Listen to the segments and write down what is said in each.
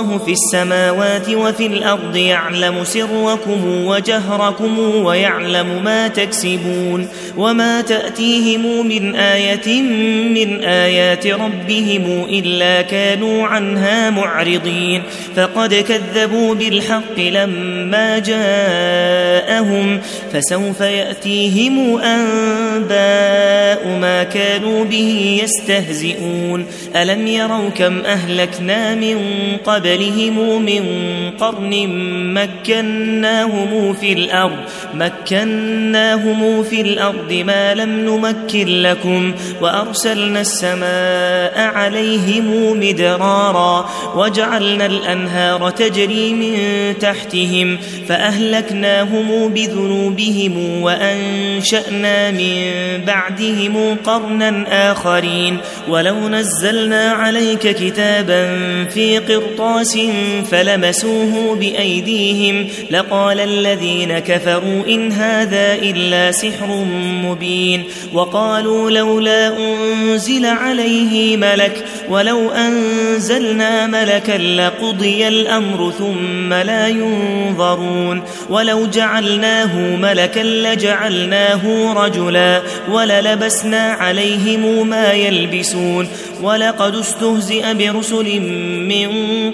الله في السماوات وفي الأرض يعلم سركم وجهركم ويعلم ما تكسبون وما تأتيهم من آية من آيات ربهم إلا كانوا عنها معرضين فقد كذبوا بالحق لما جاءهم فسوف يأتيهم أنباء ما كانوا به يستهزئون ألم يروا كم أهلكنا من قبل قبلهم من قرن مكناهم في الأرض مكناهم في الأرض ما لم نمكن لكم وأرسلنا السماء عليهم مدرارا وجعلنا الأنهار تجري من تحتهم فأهلكناهم بذنوبهم وأنشأنا من بعدهم قرنا آخرين ولو نزلنا عليك كتابا في قرطاس قرطاس فلمسوه بأيديهم لقال الذين كفروا إن هذا إلا سحر مبين وقالوا لولا أنزل عليه ملك ولو أنزلنا ملكا لقضي الأمر ثم لا ينظرون ولو جعلناه ملكا لجعلناه رجلا وللبسنا عليهم ما يلبسون ولقد استهزئ برسل من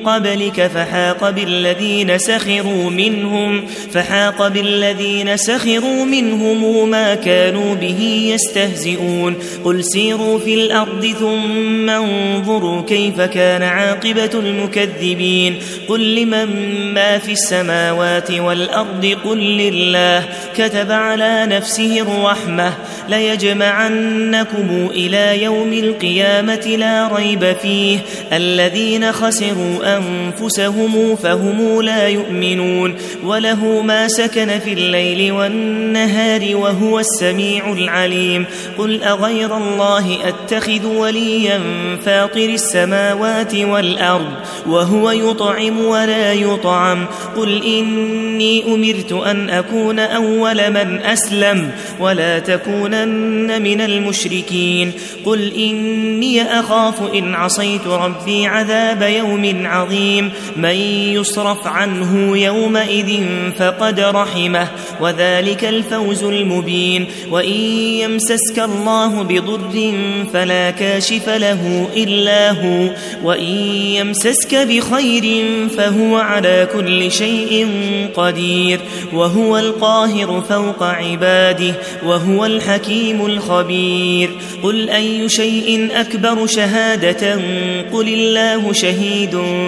قبلك فحاق بالذين سخروا منهم فحاق بالذين سخروا منهم ما كانوا به يستهزئون قل سيروا في الأرض ثم انظروا كيف كان عاقبة المكذبين قل لمن ما في السماوات والأرض قل لله كتب على نفسه الرحمة ليجمعنكم إلى يوم القيامة لا ريب فيه الذين خسروا أنفسهم فهم لا يؤمنون وله ما سكن في الليل والنهار وهو السميع العليم قل أغير الله أتخذ وليا فاطر السماوات والأرض وهو يطعم ولا يطعم قل إني أمرت أن أكون أول من أسلم ولا تكونن من المشركين قل إني أخاف إن عصيت ربي عذاب يوم عظيم من يصرف عنه يومئذ فقد رحمه وذلك الفوز المبين. وإن يمسسك الله بضر فلا كاشف له إلا هو. وإن يمسسك بخير فهو على كل شيء قدير. وهو القاهر فوق عباده وهو الحكيم الخبير. قل أي شيء أكبر شهادة؟ قل الله شهيد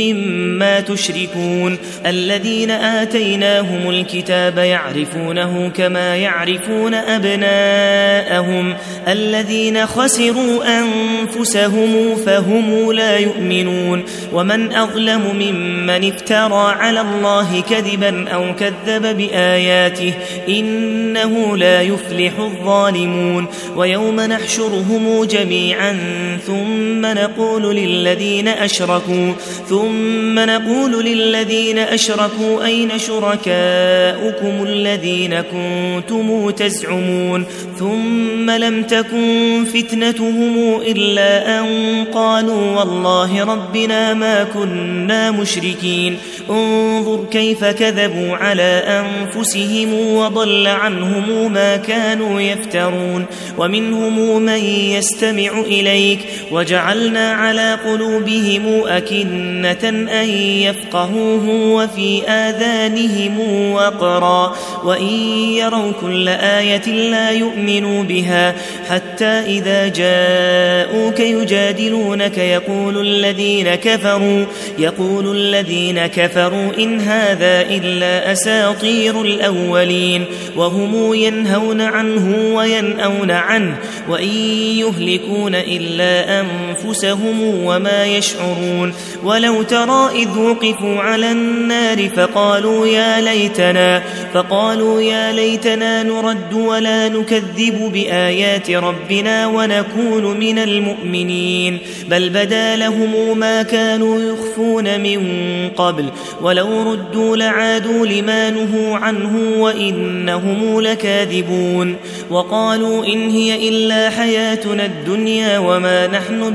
مما تشركون الذين آتيناهم الكتاب يعرفونه كما يعرفون أبناءهم الذين خسروا أنفسهم فهم لا يؤمنون ومن أظلم ممن افترى على الله كذبا أو كذب بآياته إنه لا يفلح الظالمون ويوم نحشرهم جميعا ثم نقول للذين أشركوا ثم نقول للذين أشركوا أين شركاؤكم الذين كنتم تزعمون ثم لم تكن فتنتهم إلا أن قالوا والله ربنا ما كنا مشركين انظر كيف كذبوا على أنفسهم وضل عنهم ما كانوا يفترون ومنهم من يستمع إليك وجعلنا على قلوبهم أكنة أن يفقهوه وفي آذانهم وقرا وإن يروا كل آية لا يؤمن يؤمنوا بها حتى إذا جاءوك يجادلونك يقول الذين كفروا يقول الذين كفروا إن هذا إلا أساطير الأولين وهم ينهون عنه وينأون عنه وإن يهلكون إلا أنفسهم وما يشعرون. ولو ترى إذ وقفوا على النار فقالوا يا ليتنا فقالوا يا ليتنا نرد ولا نكذب بآيات ربنا ونكون من المؤمنين. بل بدا لهم ما كانوا يخفون من قبل ولو ردوا لعادوا لما نهوا عنه وإنهم لكاذبون. وقالوا إن هي إلا حياتنا الدنيا وما نحن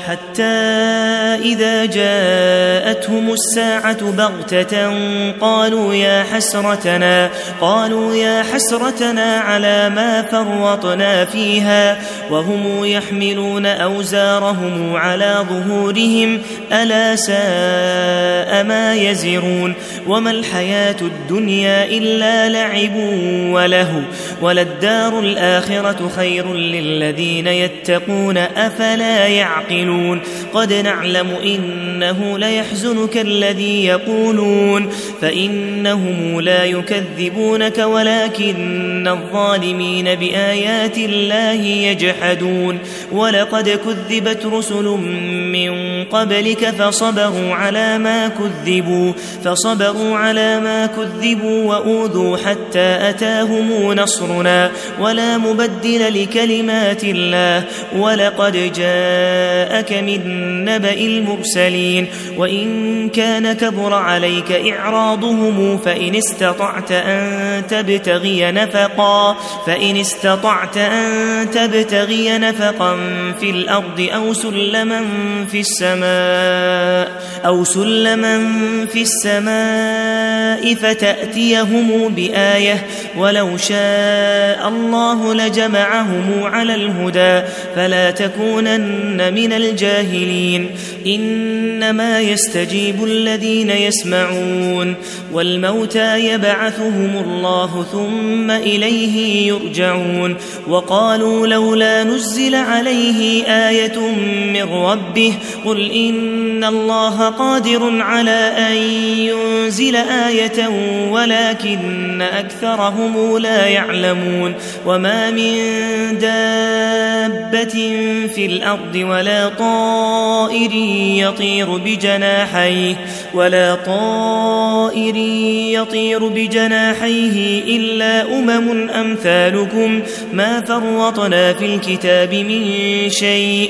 حتى إذا جاءتهم الساعة بغتة قالوا يا حسرتنا قالوا يا حسرتنا على ما فرطنا فيها وهم يحملون أوزارهم على ظهورهم ألا ساء ما يزرون وما الحياة الدنيا إلا لعب وله وللدار الآخرة خير للذين يتقون أفلا يعقلون قد نعلم إنه ليحزنك الذي يقولون. فإنهم لا يكذبونك ولكن الظالمين بآيات الله يجحدون. ولقد كذبت رسل من قبلك فصبروا على ما كذبوا. فصبروا على ما كذبوا وأوذوا حتى أتاهم نصرنا. ولا مبدل لكلمات الله. ولقد جاءك من نبأ المرسلين وإن كان كبر عليك إعراضهم فإن استطعت أن تبتغي نفقا فإن استطعت أن تبتغي نفقا في الأرض أو سلما في السماء أو سلما في السماء فتأتيهم بآية ولو شاء الله لجمعهم على الهدى فلا تكونن من الجاهلين. إنما يستجيب الذين يسمعون. والموتى يبعثهم الله ثم إليه يرجعون. وقالوا لولا نزل عليه آية من ربه. قل إن الله قادر على أن ينزل آية ولكن أكثرهم لا يعلمون. وما من دابة في الأرض ولا طائر يطير بجناحيه ولا طائر يطير بجناحيه إلا أمم أمثالكم. ما فرطنا في الكتاب من شيء.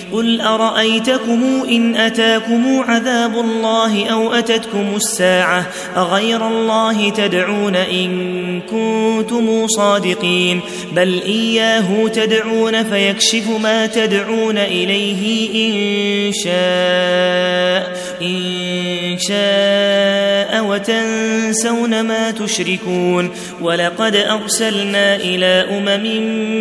قل أرأيتكم إن أتاكم عذاب الله أو أتتكم الساعة أغير الله تدعون إن كنتم صادقين بل إياه تدعون فيكشف ما تدعون إليه إن شاء إن شاء وتنسون ما تشركون ولقد أرسلنا إلى أمم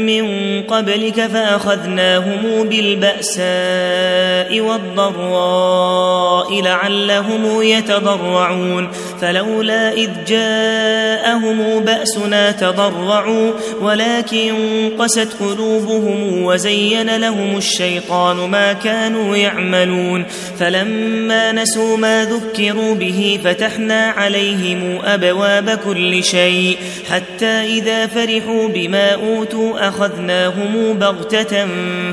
من قبلك فأخذناهم بالبأساء والضراء لعلهم يتضرعون فلولا إذ جاءهم بأسنا تضرعوا ولكن قست قلوبهم وزين لهم الشيطان ما كانوا يعملون فلما نسوا ما ذكروا به فتحنا عليهم أبواب كل شيء حتى إذا فرحوا بما أوتوا أخذناهم بغتة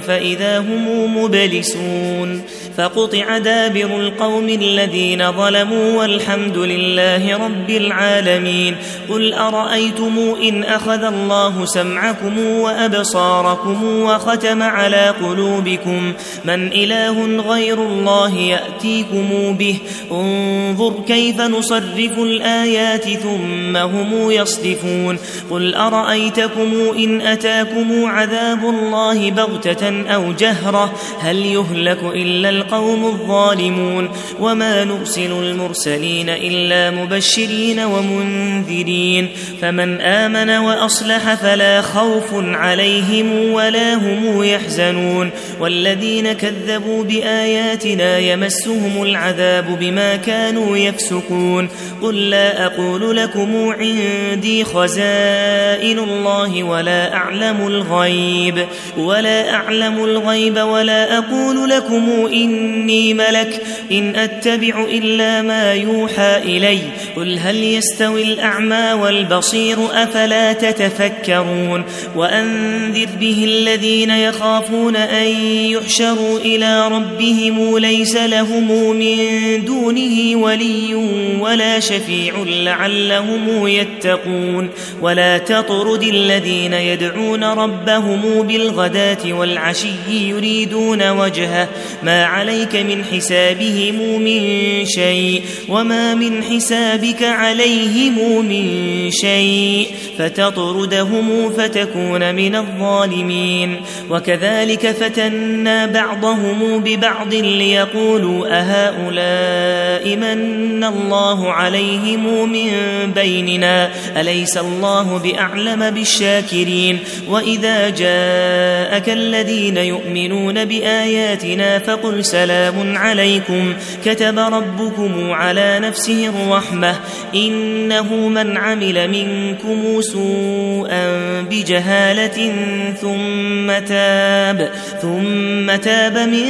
فإذا هم مبلسون فقطع دابر القوم الذين ظلموا والحمد لله رب العالمين. قل أرأيتم إن أخذ الله سمعكم وأبصاركم وختم على قلوبكم؟ من إله غير الله يأتيكم به. انظر كيف نصرف الآيات ثم هم يصدفون. قل أرأيتكم إن أتاكم عذاب الله بغتة أو جهرة؟ هل يهلك إلا القوم الظالمون وما نرسل المرسلين إلا مبشرين ومنذرين فمن آمن وأصلح فلا خوف عليهم ولا هم يحزنون والذين كذبوا بآياتنا يمسهم العذاب بما كانوا يفسقون قل لا أقول لكم عندي خزائن الله ولا أعلم الغيب ولا أعلم الغيب ولا أقول لكم إني ملك إن أتبع إلا ما يوحى إلي. قل هل يستوي الأعمى والبصير أفلا تتفكرون؟ وأنذر به الذين يخافون أن يحشروا إلى ربهم ليس لهم من دونه ولي ولا شفيع لعلهم يتقون. ولا تطرد الذين يدعون ربهم بالغداة والعشي يريدون وجهه. ما عليك من حسابهم من شيء وما من حسابك عليهم من شيء فتطردهم فتكون من الظالمين. وكذلك فتنا بعضهم ببعض ليقولوا أهؤلاء من الله عليهم من بيننا؟ أليس الله بأعلم بالشاكرين؟ وإذا جاءك الذين يؤمنون بآياتنا فقل سلام عليكم. كتب ربكم على نفسه الرحمة. إنه من عمل منكم سوءا بجهالة ثم تاب. ثم تاب من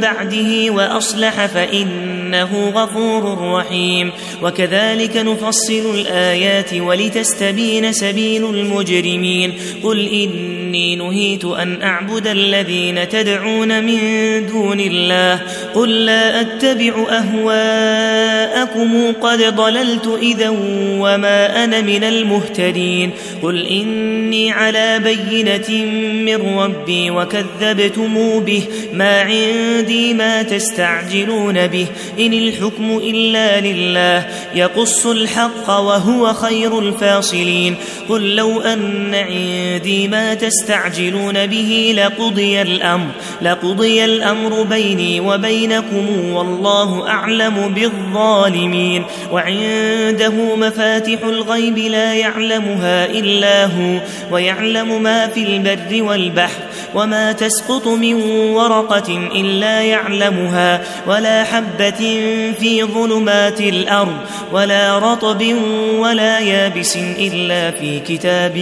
بعده وأصلح فإنه غفور رحيم. وكذلك نفصل الآيات ولتستبين سبيل المجرمين. قل إني نهيت أن أعبد الذين تدعون من دون الله. قل لا أتبع أهواءكم. قد ضللت إذا وما أنا من المهتدين. قل إني على بينة من ربي وكذبتم به. ما عندي ما تستعجلون به. إن الحكم إلا لله. يقص الحق وهو خير الفاصلين. قل لو أن عندي ما تستعجلون به لقضي الأمر. لقضي الأمر بيني وبينكم والله أعلم بالظالمين. وعنده مفاتح الغيب لا يعلمها إلا هو ويعلم ما في البر والبحر وما تسقط من ورقة إلا يعلمها ولا حبة في ظلمات الأرض ولا رطب ولا يابس إلا في كتاب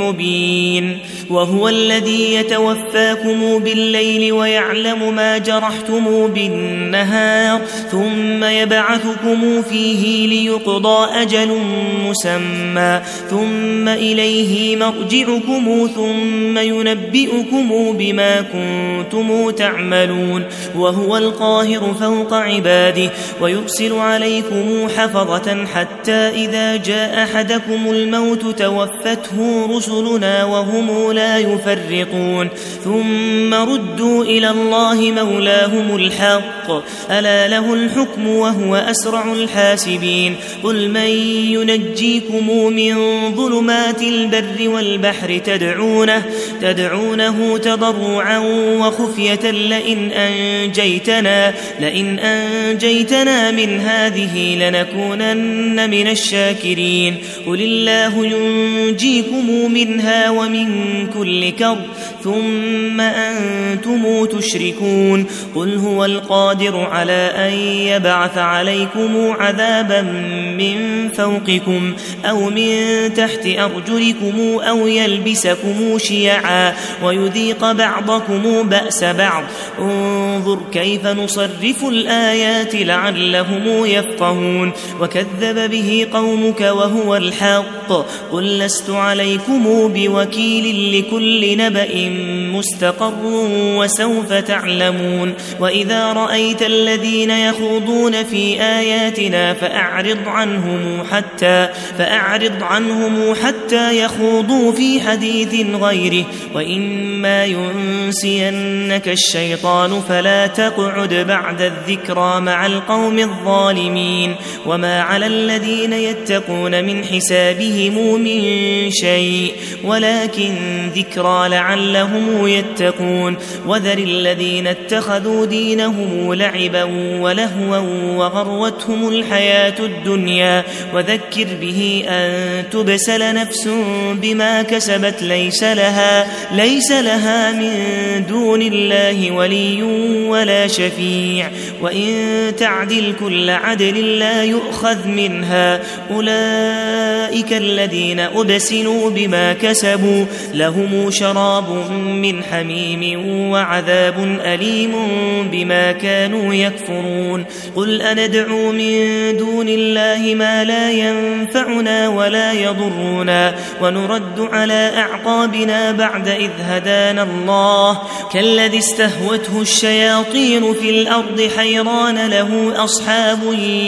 مبين. وهو الذي يتوفاكم بالليل ويعلم ما جرحتم بالنهار ثم يبعثكم فيه ليقضى أجل مسمى ثم إليه مرجعكم ثم ينبئكم بما كنتم تعملون وهو القاهر فوق عباده ويرسل عليكم حفظة حتى إذا جاء أحدكم الموت توفته رسلنا وهم لا يفرقون ثم ردوا إلى الله مولاهم الحق ألا له الحكم وهو أسرع الحاسبين قل من ينجيكم من ظلمات البر والبحر تدعونه تدعونه تضرعا وخفية لئن أنجيتنا لئن أنجيتنا من هذه لنكونن من الشاكرين قل الله ينجيكم منها ومن كل كرب ثم أنتم تشركون قل هو القادر على أن يبعث عليكم عذابا من فوقكم أو من تحت أرجلكم أو يلبسكم شيعا ويذيق بعضكم بأس بعض انظر كيف نصرف الآيات لعلهم يفقهون وكذب به قومك وهو الحق قل لست عليكم بوكيل لكل نبأ مستقر وسوف تعلمون وإذا رأيت الذين يخوضون في آياتنا فأعرض عنهم حتى فأعرض عنهم حتى يخوضوا في حديث غيره. وإما ينسينك الشيطان فلا تقعد بعد الذكرى مع القوم الظالمين. وما على الذين يتقون من حسابهم من شيء ولكن ذكرى لعلهم يتقون. وذر الذين اتخذوا دينهم لعبا ولهوا وغروتهم الحياة الدنيا. وذكر به أن تبسل نفس بما كسبت ليس لها ليس لها من دون الله ولي ولا شفيع. وإن تعدل كل عدل لا يؤخذ منها. أولئك الذين أبسلوا بما كسبوا لهم شراب من حميم وعذاب أليم بما كانوا يكفرون. قل أندعو من دون الله ما لا ينفعنا ولا يضرنا ونرد على أعقابنا بعد إذ هدانا الله. كالذي استهوته الشياطين في الأرض حيران له أصحاب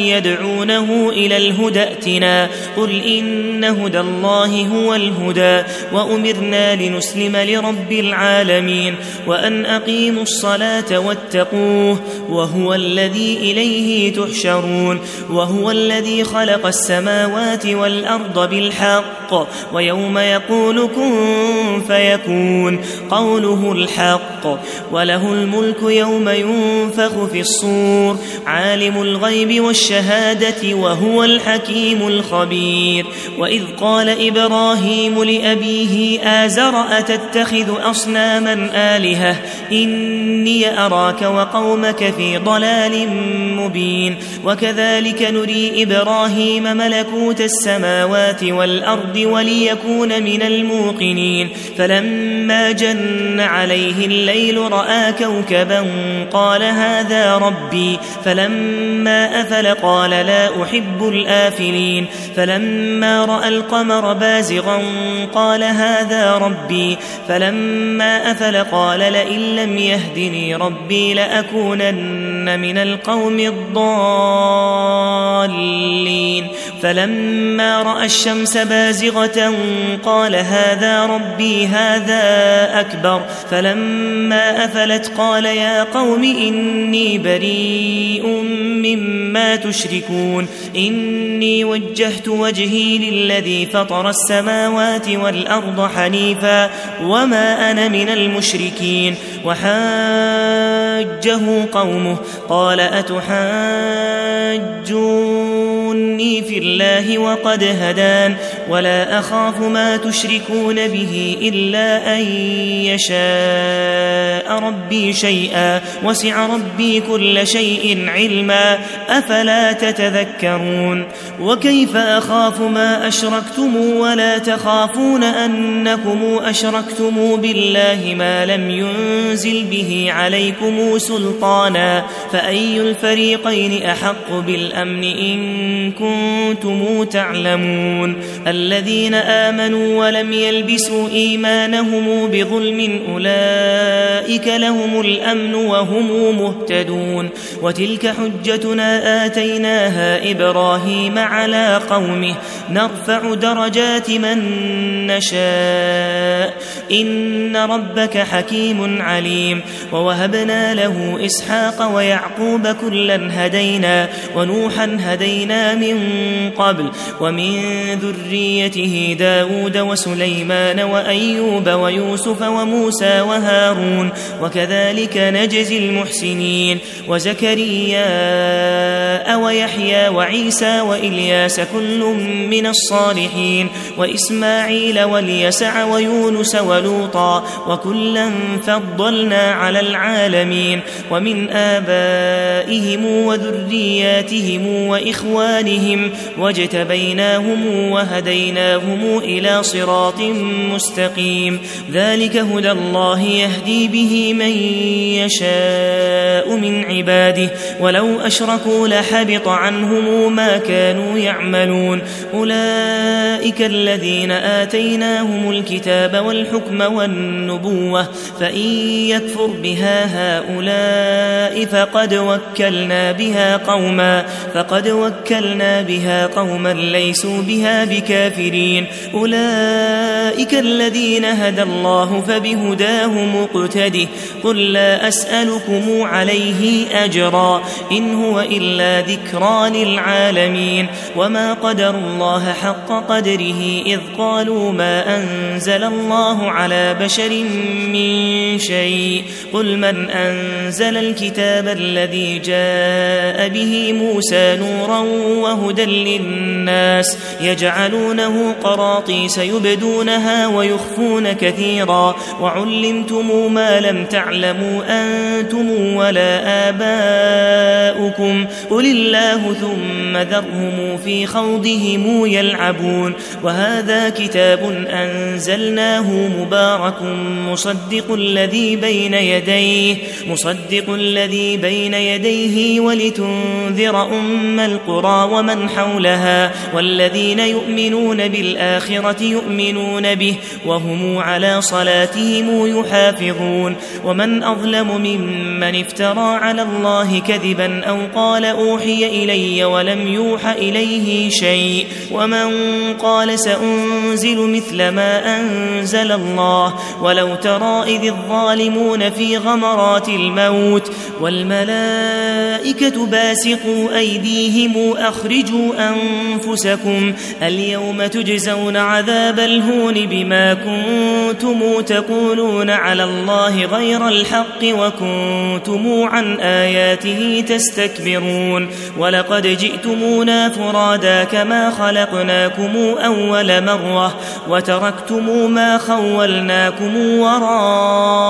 يدعونه إلى الهدى ائتنا. قل إن هدى الله هو الهدى وأمرنا لنسلم لرب العالمين. وأن أقيموا الصلاة واتقوه وهو الذي إليه تحشرون وهو الذي خلق السماوات والأرض بالحق ويوم يقول كن فيكون قوله الحق وله الملك يوم ينفخ في الصور عالم الغيب والشهادة وهو الحكيم الخبير وإذ قال إبراهيم لأبيه آزر أتتخذ أصناما آلهة إني أراك وقومك في ضلال مبين وكذلك نري إبراهيم ملكوت السماوات والأرض وليكون من الموقنين فلما جن عليه الليل رأى كوكبا قال هذا ربي فلما أفل قال لا أحب الآفلين فلما رأى القمر بازغا قال هذا ربي فلما أفل قال لئن لم يهدني ربي لأكونن من القوم الضالين. فلما رأى الشمس بازغة قال هذا ربي هذا أكبر. فلما أفلت قال يا قوم إني بريء مما تشركون. إني وجهت وجهي للذي فطر السماوات والأرض حنيفا وما أنا من المشركين. وحاجه قومه قال أتحاجوني في الله وقد هدان ولا أخاف ما تشركون به إلا أن يشاء ربي شيئا وسع ربي كل شيء علما أفلا تتذكرون وكيف أخاف ما أشركتم ولا تخافون أنكم أشركتم بالله ما لم ينزل به عليكم سلطانا فأي الفريقين أحق بالأمن إن كنتم تعلمون الذين آمنوا ولم يلبسوا إيمانهم بظلم أولئك لهم الأمن وهم مهتدون وتلك حجتنا آتيناها إبراهيم على قومه نرفع درجات من نشاء إن ربك حكيم عليم ووهبنا له إسحاق ويعقوب كلا هدينا ونوحا هدينا من قبل ومن ذريته داود وسليمان وأيوب ويوسف وموسى وهارون وكذلك نجزي المحسنين وزكريا ويحيى وعيسى وإلياس كل من الصالحين وإسماعيل واليسع ويونس ولوطا وكلا فضلنا على العالمين ومن آبائهم وذرياتهم وإخوانهم واجتبيناهم وهديناهم وهديناهم إلى صراط مستقيم. ذلك هدى الله يهدي به من يشاء من عباده. ولو أشركوا لحبط عنهم ما كانوا يعملون. أولئك الذين آتيناهم الكتاب والحكم والنبوة. فإن يكفر بها هؤلاء فقد وكلنا بها قوما. فقد وكلنا بها قوما ليسوا بها بكافرين. أولئك الذين هدى الله فبهداه مقتده. قل لا أسألكم عليه أجرا. إن هو إلا ذكرى للعالمين. وما قدر الله حق قدره إذ قالوا ما أنزل الله على بشر من شيء. قل من أنزل الكتاب الذي جاء به موسى نورا وهدى للناس يجعلونه قراطيس يبدونها ويخفون كثيرا. وعلمتم ما لم تعلموا أنتم ولا آباؤكم. قل الله ثم ذرهم في خوضهم يلعبون. وهذا كتاب أنزلناه مبارك مصدق الذي بين يديه مصدق الذي بين يديه ولتنذر أم القرى ومن حولها والذين يؤمنون بالآخرة يؤمنون به وهم على صلاتهم يحافظون. ومن أظلم ممن افترى على الله كذبا أو قال أوحي إلي ولم يوح إليه شيء. ومن قال سأنزل مثل ما أنزل الله ولو ترى إذ الظالمون في غمرات الموت والملائكة باسقوا أيديهم أخرجوا أنفسكم اليوم تجزون عذاب الهون بما كنتم تقولون على الله غير الحق وكنتم عن آياته تستكبرون ولقد جئتمونا فرادا كما خلقناكم أول مرة وتركتم ما خولناكم وراء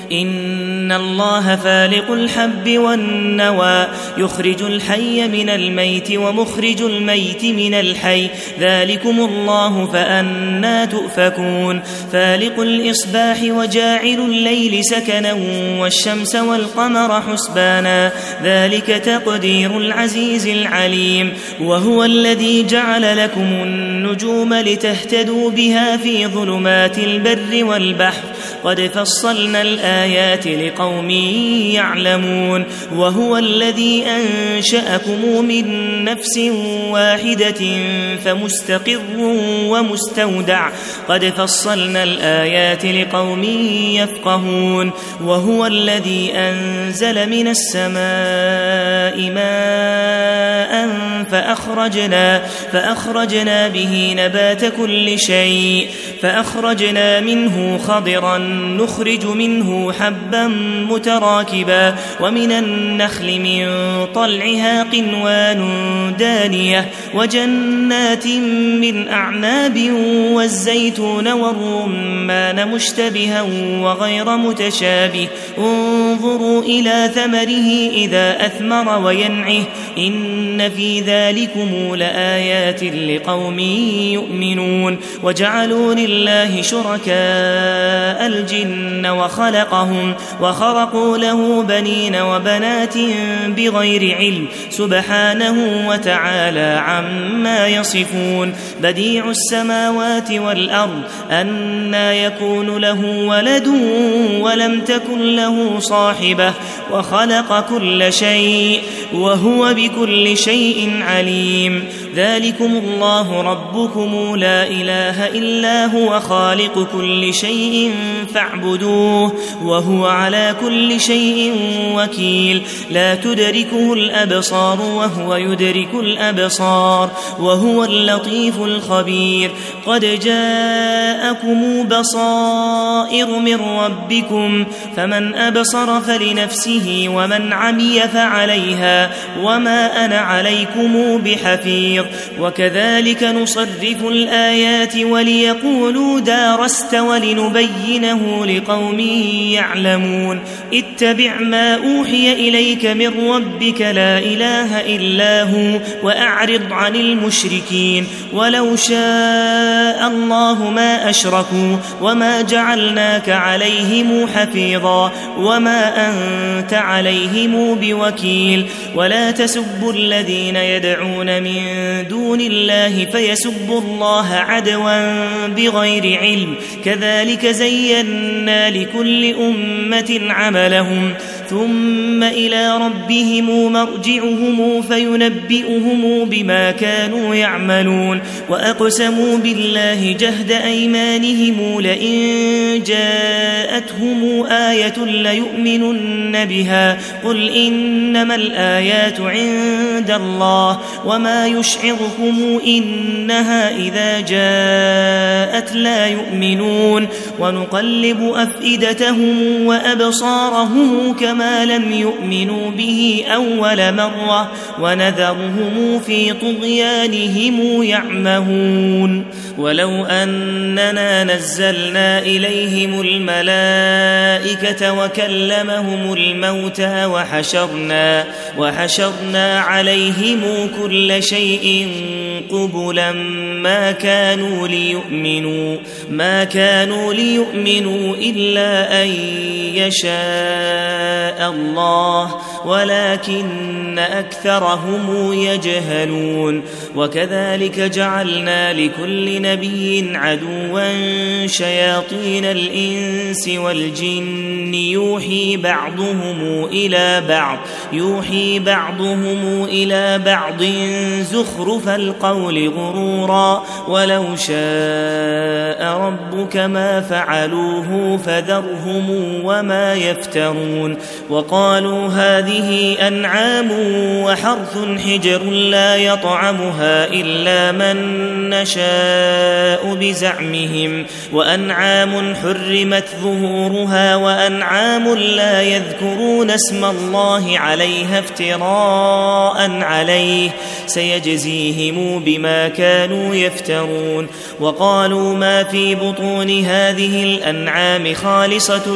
إن الله فالق الحب والنوى يخرج الحي من الميت ومخرج الميت من الحي. ذلكم الله فأنا تؤفكون. فالق الإصباح وجاعل الليل سكنا والشمس والقمر حسبانا. ذلك تقدير العزيز العليم. وهو الذي جعل لكم النجوم لتهتدوا بها في ظلمات البر والبحر. قد فصلنا الآيات لقوم يعلمون وهو الذي أنشأكم من نفس واحدة فمستقر ومستودع قد فصلنا الآيات لقوم يفقهون وهو الذي أنزل من السماء ماء فأخرجنا, فأخرجنا به نبات كل شيء فأخرجنا منه خضرا نخرج منه حبا متراكبا ومن النخل من طلعها قنوان دانية وجنات من أعناب والزيتون والرمان مشتبها وغير متشابه. انظروا إلى ثمره إذا أثمر وينعه. إن في ذلكم لآيات لقوم يؤمنون. وجعلوا لله شركاء الجن وخلقهم وخرقوا له بنين وبنات بغير علم سبحانه وتعالى عما يصفون بديع السماوات والأرض أنا يكون له ولد ولم تكن له صاحبة وخلق كل شيء وهو بكل شيء عليم ذلكم الله ربكم لا إله إلا هو خالق كل شيء فاعبدوه وهو على كل شيء وكيل. لا تدركه الأبصار وهو يدرك الأبصار وهو اللطيف الخبير. قد جاءكم بصائر من ربكم فمن أبصر فلنفسه ومن عمي فعليها وما أنا عليكم بحفيظ. محيط وكذلك نصرف الآيات وليقولوا دارست ولنبينه لقوم يعلمون. اتبع ما أوحي إليك من ربك لا إله إلا هو وأعرض عن المشركين. ولو شاء الله ما أشركوا وما جعلناك عليهم حفيظا وما أنت عليهم بوكيل. ولا تسبوا الذين يدعون من دون الله فيسبوا الله عدوا بغير علم. كذلك زينا لكل أمة عملهم. ثم إلى ربهم مرجعهم فينبئهم بما كانوا يعملون وأقسموا بالله جهد أيمانهم لئن جاءتهم آية ليؤمنن بها قل إنما الآيات عند الله وما يشعركم إنها إذا جاءت لا يؤمنون ونقلب أفئدتهم وأبصارهم كما لم يؤمنوا به أول مرة ونذرهم في طغيانهم يعمهون ولو أننا نزلنا إليهم الملائكة وكلمهم الموتى وحشرنا وحشرنا عليهم كل شيء قبلا ما كانوا ليؤمنوا ما كانوا ليؤمنوا إلا أن يشاء الله ولكن أكثرهم يجهلون. وكذلك جعلنا لكل نبي عدوا شياطين الإنس والجن. يوحي بعضهم إلى بعض يوحي بعضهم إلى بعض زخرف القول غرورا. ولو شاء ربك ما فعلوه فذرهم وما يفترون وقالوا هذه أنعام وحرث حجر لا يطعمها إلا من نشاء بزعمهم وأنعام حرمت ظهورها وأنعام لا يذكرون اسم الله عليها افتراء عليه سيجزيهم بما كانوا يفترون وقالوا ما في بطون هذه الأنعام خالصة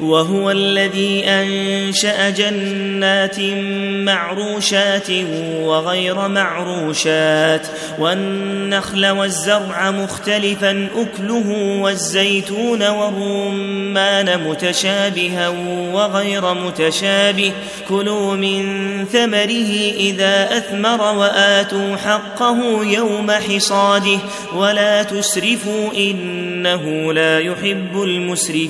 وهو الذي أنشأ جنات معروشات وغير معروشات والنخل والزرع مختلفا أكله والزيتون والرمان متشابها وغير متشابه. كلوا من ثمره إذا أثمر وآتوا حقه يوم حصاده. ولا تسرفوا إنه لا يحب المسرفين.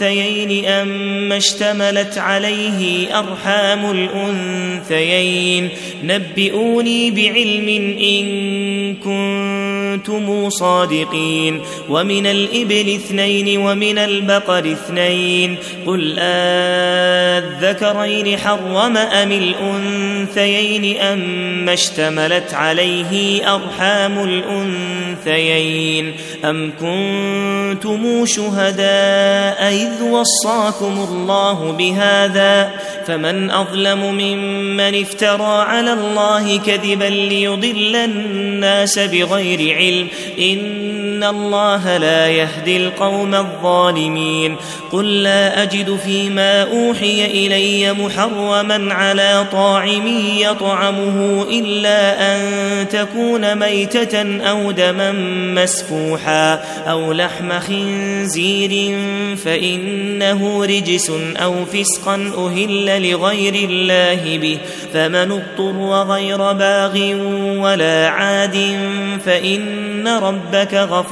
الأنثيين أم اشتملت عليه أرحام الأنثيين. نبئوني بعلم إن كنتم صادقين. ومن الإبل اثنين ومن البقر اثنين. قل أذكرين حرم أم الأنثيين أم اشتملت عليه أرحام الأنثيين. أم كنتم شهداء إذ وصاكم الله بهذا فمن أظلم ممن افترى على الله كذبا ليضل الناس بغير علم إن إن الله لا يهدي القوم الظالمين قل لا أجد فيما أوحي إلي محرما على طاعم يطعمه إلا أن تكون ميتة أو دما مسفوحا أو لحم خنزير فإنه رجس أو فسقا أهل لغير الله به فمن اضطر غير باغ ولا عاد فإن ربك غفور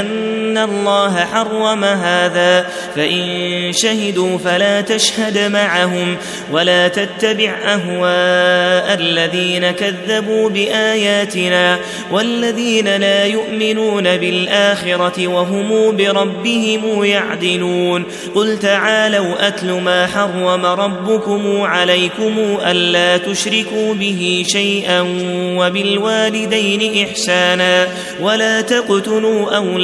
أن الله حرم هذا فإن شهدوا فلا تشهد معهم ولا تتبع أهواء الذين كذبوا بآياتنا والذين لا يؤمنون بالآخرة وهم بربهم يعدلون. قل تعالوا أتل ما حرم ربكم عليكم ألا تشركوا به شيئا وبالوالدين إحسانا ولا تقتلوا أولادكم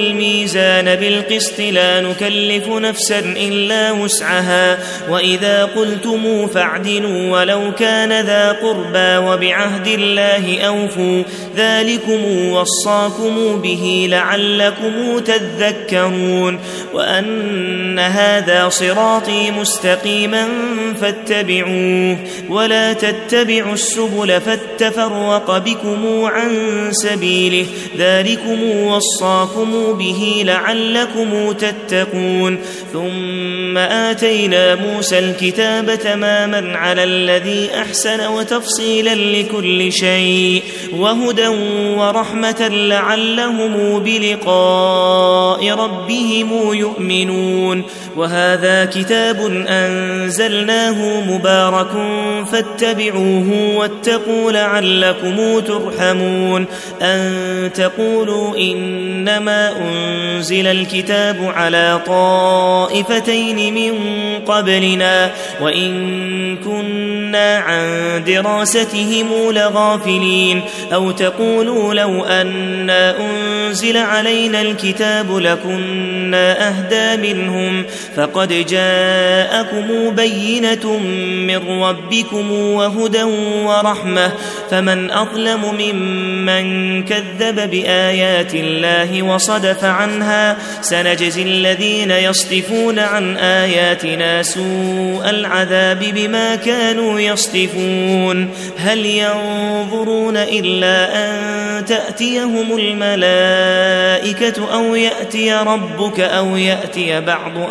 والميزان بالقسط لا نكلف نفسا إلا وسعها. وإذا قلتم فاعدلوا ولو كان ذا قربى وبعهد الله أوفوا. ذلكم وصاكم به لعلكم تذكرون. وأن هذا صراطي مستقيما فاتبعوه. ولا تتبعوا السبل فاتفرق بكم عن سبيله. ذلكم وصاكم به لعلكم تتقون. ثم آتينا موسى الكتاب تماما على الذي أحسن وتفصيلا لكل شيء وهدى ورحمة لعلهم بلقاء ربهم يؤمنون. وهذا كتاب أنزلناه مبارك فاتبعوه واتقوا لعلكم ترحمون أن تقولوا إنما أنزل الكتاب على طائفتين من قبلنا وإن كنا عن دراستهم لغافلين أو تقولوا لو أنا أنزل علينا الكتاب لكنا أهدى منهم فقد جاءكم بينة من ربكم وهدى ورحمة فمن أظلم ممن كذب بآيات الله وصدف عنها سنجزي الذين يصدفون عن آياتنا سوء العذاب بما كانوا يصدفون هل ينظرون إلا أن تأتيهم الملائكة أو يأتي ربك أو يأتي بعض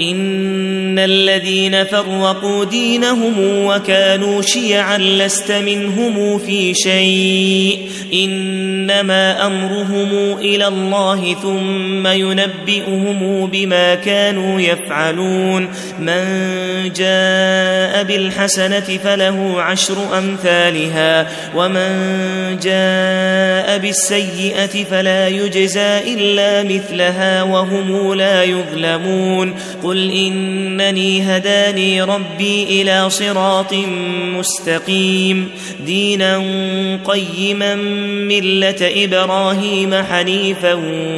إن الذين فرقوا دينهم وكانوا شيعا لست منهم في شيء إنما أمرهم إلى الله ثم ينبئهم بما كانوا يفعلون من جاء بالحسنة فله عشر أمثالها ومن جاء بالسيئة فلا يجزى إلا مثلها وهم لا يظلمون قل إنني هداني ربي إلى صراط مستقيم دينا قيما ملة إبراهيم حنيفا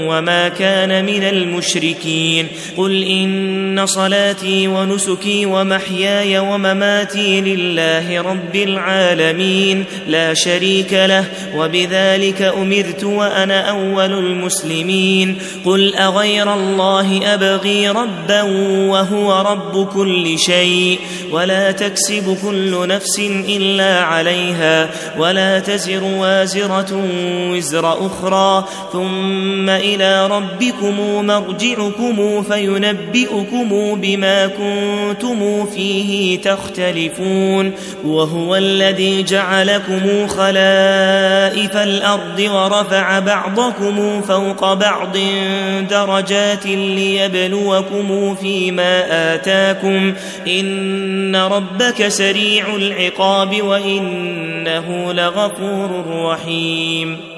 وما كان من المشركين قل إن صلاتي ونسكي ومحياي ومماتي لله رب العالمين لا شريك له وبذلك أمرت وأنا أول المسلمين قل أغير الله أبغي ربا وهو رب كل شيء ولا تكسب كل نفس إلا عليها ولا تزر وازرة وزر أخرى ثم إلى ربكم مرجعكم فينبئكم بما كنتم فيه تختلفون وهو الذي جعلكم خلائف الأرض ورفع بعضكم فوق بعض درجات ليبلوكم فيما آتاكم إن ربك سريع العقاب وإنه لغفور رحيم